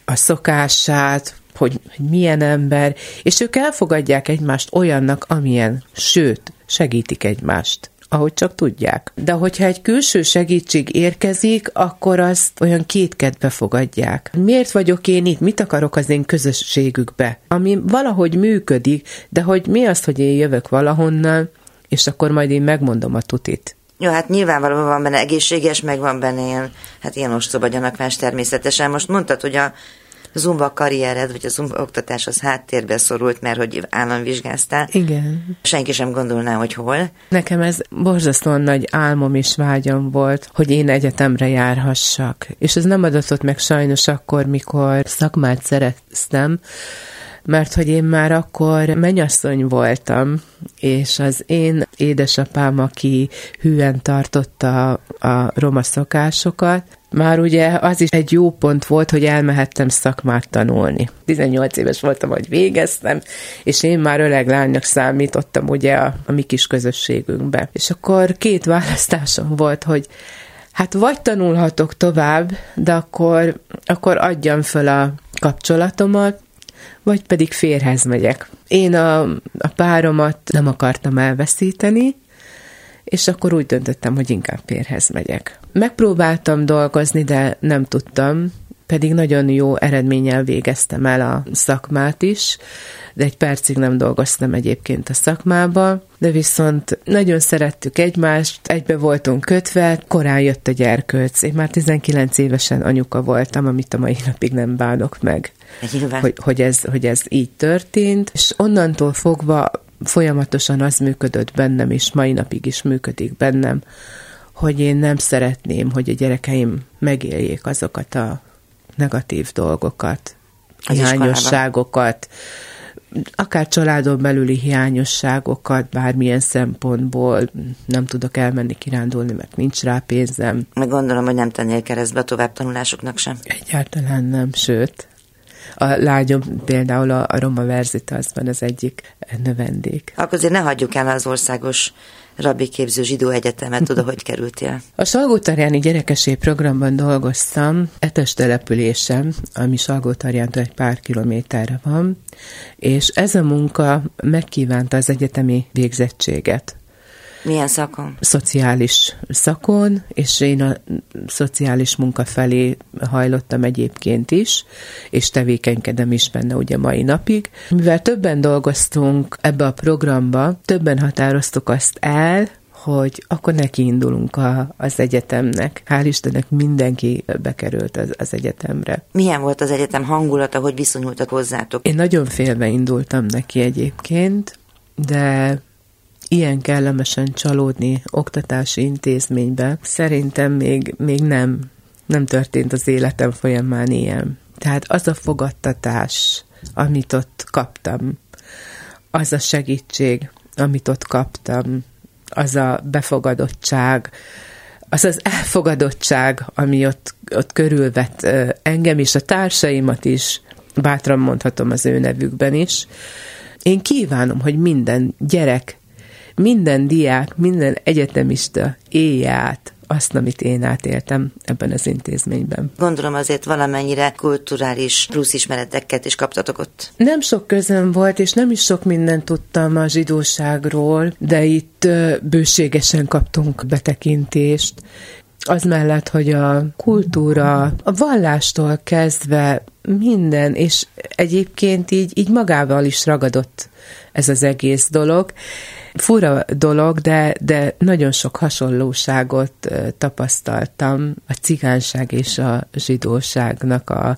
[SPEAKER 4] a szokását, hogy, hogy milyen ember, és ők elfogadják egymást olyannak, amilyen, sőt, segítik egymást ahogy csak tudják. De hogyha egy külső segítség érkezik, akkor azt olyan kétkedve fogadják. Miért vagyok én itt? Mit akarok az én közösségükbe? Ami valahogy működik, de hogy mi az, hogy én jövök valahonnan, és akkor majd én megmondom a tutit.
[SPEAKER 1] Jó, hát nyilvánvalóan van benne egészséges, meg van benne ilyen, hát ilyen ostoba gyanakvás természetesen. Most mondtad, hogy a zumba karriered, vagy a zumba oktatás az háttérbe szorult, mert hogy államvizsgáztál.
[SPEAKER 4] Igen.
[SPEAKER 1] Senki sem gondolná, hogy hol.
[SPEAKER 4] Nekem ez borzasztóan nagy álmom és vágyam volt, hogy én egyetemre járhassak. És ez nem adatott meg sajnos akkor, mikor szakmát szereztem, mert hogy én már akkor mennyasszony voltam, és az én édesapám, aki hűen tartotta a roma szokásokat, már ugye az is egy jó pont volt, hogy elmehettem szakmát tanulni. 18 éves voltam, hogy végeztem, és én már öreg lánynak számítottam ugye a, a mi kis közösségünkbe. És akkor két választásom volt, hogy hát vagy tanulhatok tovább, de akkor, akkor adjam föl a kapcsolatomat, vagy pedig férhez megyek. Én a, a páromat nem akartam elveszíteni, és akkor úgy döntöttem, hogy inkább férhez megyek. Megpróbáltam dolgozni, de nem tudtam, pedig nagyon jó eredménnyel végeztem el a szakmát is, de egy percig nem dolgoztam egyébként a szakmába, de viszont nagyon szerettük egymást, egybe voltunk kötve, korán jött a gyerkőc. Én már 19 évesen anyuka voltam, amit a mai napig nem bánok meg. Hogy, hogy, ez, hogy ez így történt, és onnantól fogva folyamatosan az működött bennem, és mai napig is működik bennem, hogy én nem szeretném, hogy a gyerekeim megéljék azokat a negatív dolgokat, az hiányosságokat, akár családon belüli hiányosságokat, bármilyen szempontból nem tudok elmenni kirándulni, mert nincs rá pénzem.
[SPEAKER 1] Meg gondolom, hogy nem tennél keresztbe a tovább tanulásoknak sem.
[SPEAKER 4] Egyáltalán nem, sőt. A lányom például a, a Roma Verzitasban az egyik növendék.
[SPEAKER 1] Akkor azért ne hagyjuk el az országos rabbi képző zsidó egyetemet, oda hogy kerültél?
[SPEAKER 4] A Salgótarjáni gyerekesé programban dolgoztam, etes településem, ami Salgótarjántól egy pár kilométerre van, és ez a munka megkívánta az egyetemi végzettséget.
[SPEAKER 1] Milyen szakon?
[SPEAKER 4] Szociális szakon, és én a szociális munka felé hajlottam egyébként is, és tevékenykedem is benne ugye mai napig. Mivel többen dolgoztunk ebbe a programba, többen határoztuk azt el, hogy akkor neki indulunk a, az egyetemnek. Hál' Istennek mindenki bekerült az, az egyetemre.
[SPEAKER 1] Milyen volt az egyetem hangulata, hogy viszonyultak hozzátok?
[SPEAKER 4] Én nagyon félve indultam neki egyébként, de ilyen kellemesen csalódni oktatási intézménybe, szerintem még, még nem, nem történt az életem folyamán ilyen. Tehát az a fogadtatás, amit ott kaptam, az a segítség, amit ott kaptam, az a befogadottság, az az elfogadottság, ami ott, ott körülvett engem is, a társaimat is, bátran mondhatom az ő nevükben is. Én kívánom, hogy minden gyerek minden diák, minden egyetemista élje át azt, amit én átéltem ebben az intézményben.
[SPEAKER 1] Gondolom azért valamennyire kulturális plusz ismereteket is kaptatok ott.
[SPEAKER 4] Nem sok közöm volt, és nem is sok mindent tudtam a zsidóságról, de itt bőségesen kaptunk betekintést, az mellett, hogy a kultúra, a vallástól kezdve minden, és egyébként így, így magával is ragadott ez az egész dolog. Fura dolog, de, de nagyon sok hasonlóságot tapasztaltam a cigánság és a zsidóságnak a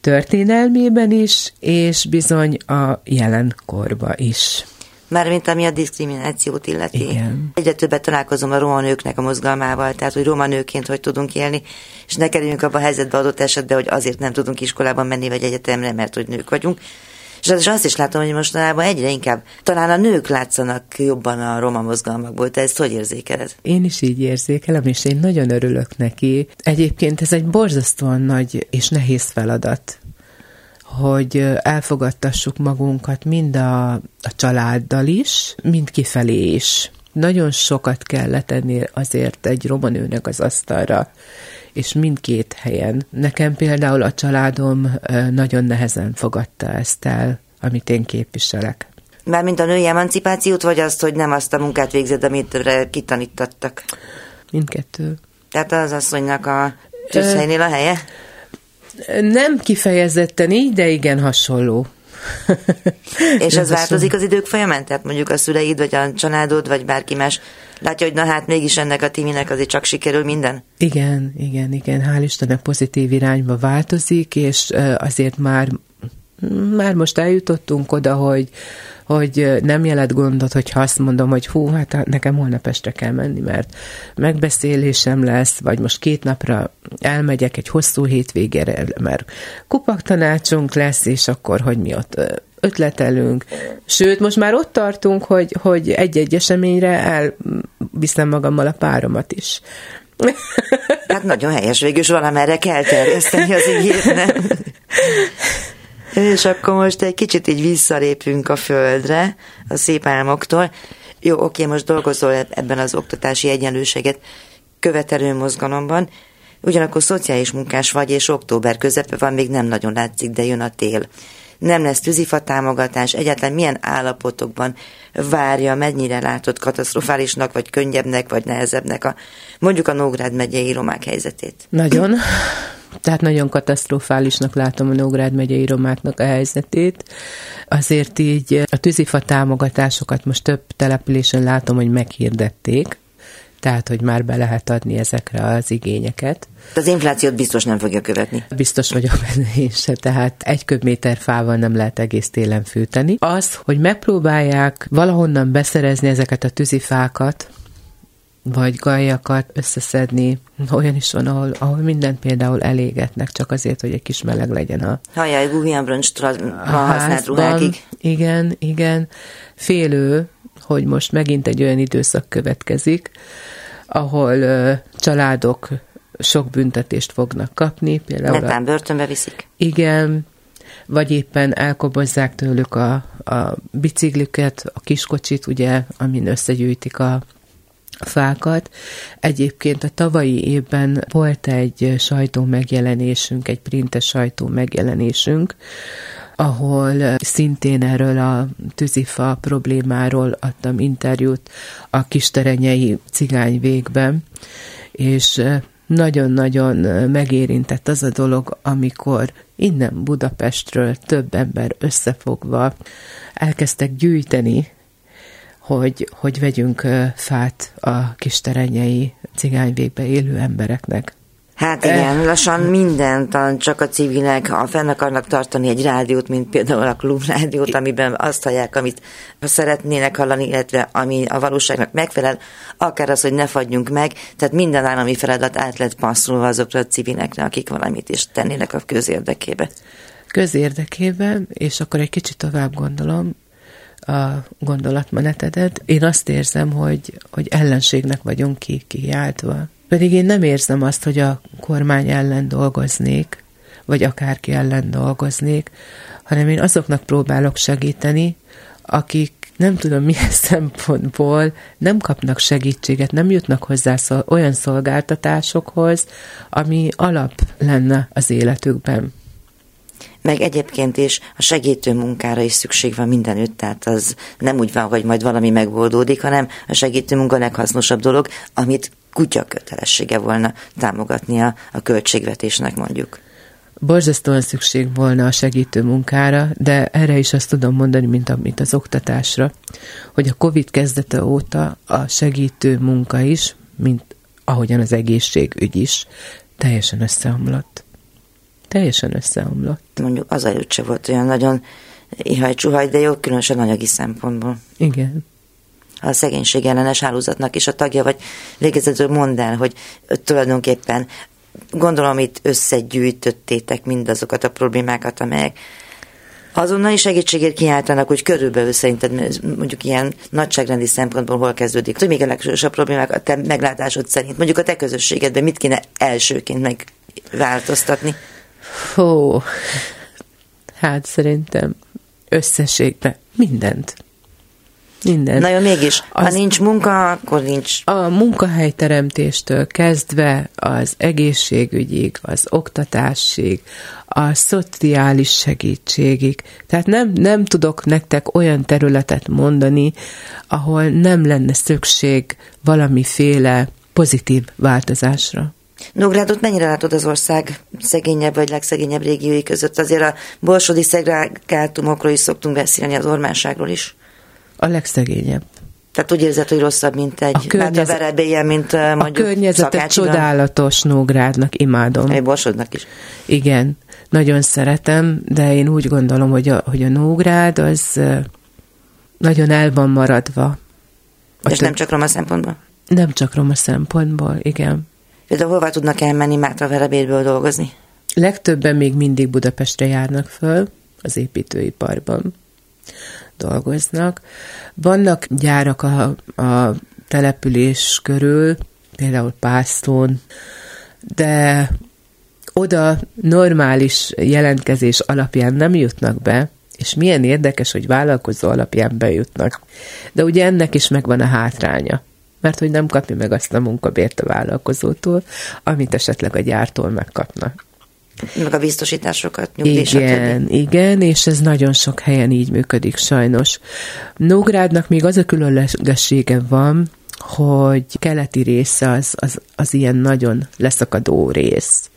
[SPEAKER 4] történelmében is, és bizony a jelenkorba is.
[SPEAKER 1] Mármint ami a diszkriminációt illeti.
[SPEAKER 4] Igen.
[SPEAKER 1] Egyre többet találkozom a roma nőknek a mozgalmával, tehát hogy roma nőként hogy tudunk élni, és ne kerüljünk abba a helyzetbe adott esetben, hogy azért nem tudunk iskolában menni, vagy egyetemre, mert hogy nők vagyunk. És azt is látom, hogy mostanában egyre inkább talán a nők látszanak jobban a roma mozgalmakból. Te ezt hogy érzékeled?
[SPEAKER 4] Én is így érzékelem, és én nagyon örülök neki. Egyébként ez egy borzasztóan nagy és nehéz feladat hogy elfogadtassuk magunkat mind a, a családdal is, mind kifelé is. Nagyon sokat kell letenni azért egy romanőnek az asztalra, és mindkét helyen. Nekem például a családom nagyon nehezen fogadta ezt el, amit én képviselek.
[SPEAKER 1] Mármint a női emancipációt, vagy azt, hogy nem azt a munkát végzed, amit kitanítattak?
[SPEAKER 4] Mindkettő.
[SPEAKER 1] Tehát az asszonynak a tűzhelynél a helye?
[SPEAKER 4] Nem kifejezetten így, de igen hasonló.
[SPEAKER 1] És ez változik az idők folyamán? Tehát mondjuk a szüleid, vagy a családod, vagy bárki más látja, hogy na hát mégis ennek a Timinek azért csak sikerül minden?
[SPEAKER 4] Igen, igen, igen. Hál' Istennek pozitív irányba változik, és azért már már most eljutottunk oda, hogy, hogy nem jelent gondot, hogyha azt mondom, hogy hú, hát nekem holnap este kell menni, mert megbeszélésem lesz, vagy most két napra elmegyek egy hosszú hétvégére, mert kupaktanácsunk lesz, és akkor, hogy mi ott ötletelünk. Sőt, most már ott tartunk, hogy, hogy egy-egy eseményre elviszem magammal a páromat is.
[SPEAKER 1] Hát nagyon helyes, végül is valamerre kell terjeszteni az igét, nem? És akkor most egy kicsit így visszalépünk a földre, a szép álmoktól. Jó, oké, most dolgozol ebben az oktatási egyenlőséget követelő mozgalomban, ugyanakkor szociális munkás vagy, és október közepe van, még nem nagyon látszik, de jön a tél. Nem lesz tűzifa támogatás, egyáltalán milyen állapotokban várja, mennyire látott katasztrofálisnak, vagy könnyebbnek, vagy nehezebbnek a mondjuk a Nógrád megyei romák helyzetét?
[SPEAKER 4] Nagyon. Tehát nagyon katasztrofálisnak látom a Nógrád megyei romáknak a helyzetét. Azért így a tűzifa támogatásokat most több településen látom, hogy meghirdették, tehát, hogy már be lehet adni ezekre az igényeket.
[SPEAKER 1] Az inflációt biztos nem fogja követni.
[SPEAKER 4] Biztos vagyok benne is, tehát egy köbméter fával nem lehet egész télen fűteni. Az, hogy megpróbálják valahonnan beszerezni ezeket a tűzifákat, vagy gajakat összeszedni. Olyan is van, ahol, ahol minden például elégetnek, csak azért, hogy egy kis meleg legyen a
[SPEAKER 1] Hajjaj, gumiabroncstra használt ruhákig.
[SPEAKER 4] Igen, igen. Félő, hogy most megint egy olyan időszak következik, ahol uh, családok sok büntetést fognak kapni.
[SPEAKER 1] Például Netán börtönbe viszik.
[SPEAKER 4] Igen, vagy éppen elkobozzák tőlük a, a bicikliket, a kiskocsit, ugye, amin összegyűjtik a fákat. Egyébként a tavalyi évben volt egy sajtó megjelenésünk, egy printes sajtó megjelenésünk, ahol szintén erről a tűzifa problémáról adtam interjút a kisterenyei cigány végben, és nagyon-nagyon megérintett az a dolog, amikor innen Budapestről több ember összefogva elkezdtek gyűjteni hogy, hogy vegyünk fát a kisterenyei cigányvégbe élő embereknek.
[SPEAKER 1] Hát igen, lassan mindent, csak a civilek, ha fenn akarnak tartani egy rádiót, mint például a klubrádiót, amiben azt hallják, amit szeretnének hallani, illetve ami a valóságnak megfelel, akár az, hogy ne fagyjunk meg, tehát minden állami feladat át lett passzolva azokra a civilekre, akik valamit is tennének a közérdekébe.
[SPEAKER 4] Közérdekében, és akkor egy kicsit tovább gondolom, a gondolatmenetedet. Én azt érzem, hogy, hogy ellenségnek vagyunk ki, kiáltva. Pedig én nem érzem azt, hogy a kormány ellen dolgoznék, vagy akárki ellen dolgoznék, hanem én azoknak próbálok segíteni, akik nem tudom milyen szempontból nem kapnak segítséget, nem jutnak hozzá olyan szolgáltatásokhoz, ami alap lenne az életükben
[SPEAKER 1] meg egyébként is a segítő munkára is szükség van mindenütt, tehát az nem úgy van, hogy majd valami megoldódik, hanem a segítő munka leghasznosabb dolog, amit kutya kötelessége volna támogatnia a költségvetésnek mondjuk.
[SPEAKER 4] Borzasztóan szükség volna a segítő munkára, de erre is azt tudom mondani, mint amit az oktatásra, hogy a COVID kezdete óta a segítő munka is, mint ahogyan az egészségügy is, teljesen összeomlott. Teljesen összeomlott.
[SPEAKER 1] Mondjuk az előtt se volt olyan nagyon ihaj-csuhaj, de jó, különösen anyagi szempontból.
[SPEAKER 4] Igen.
[SPEAKER 1] A szegénység ellenes hálózatnak is a tagja, vagy végezetül mondd el, hogy tulajdonképpen gondolom itt összegyűjtöttétek mindazokat a problémákat, amelyek azonnali segítségért kiáltanak, hogy körülbelül szerinted mondjuk ilyen nagyságrendi szempontból hol kezdődik, hogy még a legsősabb problémák a te meglátásod szerint, mondjuk a te közösségedben mit kéne elsőként megváltoztatni?
[SPEAKER 4] Hó, hát szerintem összességben mindent. Minden.
[SPEAKER 1] Na jó, mégis, az, ha nincs munka, akkor nincs.
[SPEAKER 4] A munkahelyteremtéstől kezdve az egészségügyig, az oktatásig, a szociális segítségig. Tehát nem, nem tudok nektek olyan területet mondani, ahol nem lenne szükség valamiféle pozitív változásra.
[SPEAKER 1] Nógrádot mennyire látod az ország szegényebb vagy legszegényebb régiói között? Azért a borsodi szegregátumokról is szoktunk beszélni, az ormánságról is.
[SPEAKER 4] A legszegényebb.
[SPEAKER 1] Tehát úgy érzed, hogy rosszabb, mint egy a környezet, ilyen, mint mondjuk
[SPEAKER 4] A környezete csodálatos Nógrádnak, imádom.
[SPEAKER 1] Egy Borsodnak is.
[SPEAKER 4] Igen, nagyon szeretem, de én úgy gondolom, hogy a, hogy a Nógrád az nagyon el van maradva.
[SPEAKER 1] A És nem csak roma szempontból?
[SPEAKER 4] Nem csak roma szempontból, igen.
[SPEAKER 1] Például hova tudnak elmenni Mátra Verebérből dolgozni?
[SPEAKER 4] Legtöbben még mindig Budapestre járnak föl, az építőiparban dolgoznak. Vannak gyárak a, a település körül, például Pásztón, de oda normális jelentkezés alapján nem jutnak be, és milyen érdekes, hogy vállalkozó alapján bejutnak. De ugye ennek is megvan a hátránya, mert hogy nem kapja meg azt a munkabért a vállalkozótól, amit esetleg a gyártól megkapnak.
[SPEAKER 1] Meg a biztosításokat, nyugdíj,
[SPEAKER 4] Igen, stb. igen, és ez nagyon sok helyen így működik sajnos. Nógrádnak még az a különlegessége van, hogy keleti része az, az, az ilyen nagyon leszakadó rész.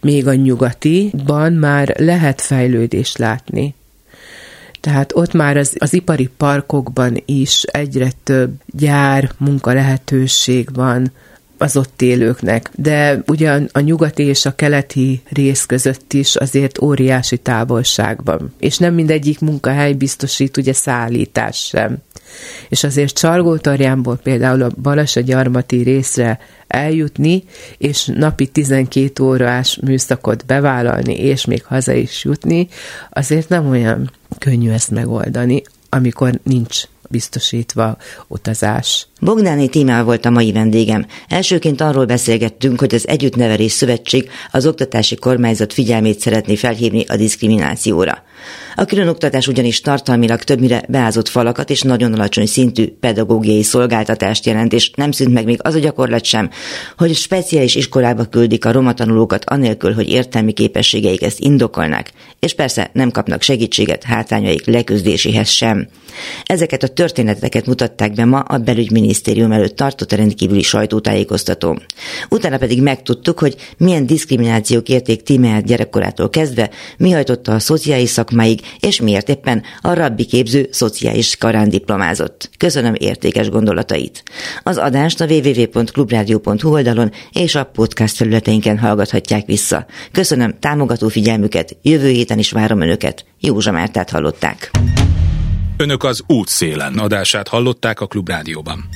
[SPEAKER 4] Még a nyugatiban már lehet fejlődést látni. Tehát ott már az, az ipari parkokban is egyre több gyár, munka lehetőség van, az ott élőknek. De ugye a nyugati és a keleti rész között is azért óriási távolságban. És nem mindegyik munkahely biztosít ugye szállítás sem. És azért Csalgótarjánból például a Balasa-gyarmati részre eljutni, és napi 12 órás műszakot bevállalni, és még haza is jutni, azért nem olyan könnyű ezt megoldani, amikor nincs biztosítva utazás.
[SPEAKER 5] Bogdáni Tímál volt a mai vendégem. Elsőként arról beszélgettünk, hogy az Együttnevelés Szövetség az oktatási kormányzat figyelmét szeretné felhívni a diszkriminációra. A különoktatás ugyanis tartalmilag többnyire beázott falakat és nagyon alacsony szintű pedagógiai szolgáltatást jelent, és nem szűnt meg még az a gyakorlat sem, hogy speciális iskolába küldik a roma tanulókat anélkül, hogy értelmi képességeik ezt indokolnak, és persze nem kapnak segítséget hátrányaik leküzdéséhez sem. Ezeket a történeteket mutatták be ma a belügyminisztérium előtt tartott rendkívüli sajtótájékoztató. Utána pedig megtudtuk, hogy milyen diszkriminációk érték Tímeát gyerekkorától kezdve, mi hajtotta a szociális szakmáig, és miért éppen a rabbi képző szociális karán diplomázott. Köszönöm értékes gondolatait. Az adást a www.clubradio.hu oldalon és a podcast felületeinken hallgathatják vissza. Köszönöm támogató figyelmüket, jövő héten is várom Önöket. Józsa Mártát hallották.
[SPEAKER 2] Önök az útszélen adását hallották a Klubrádióban.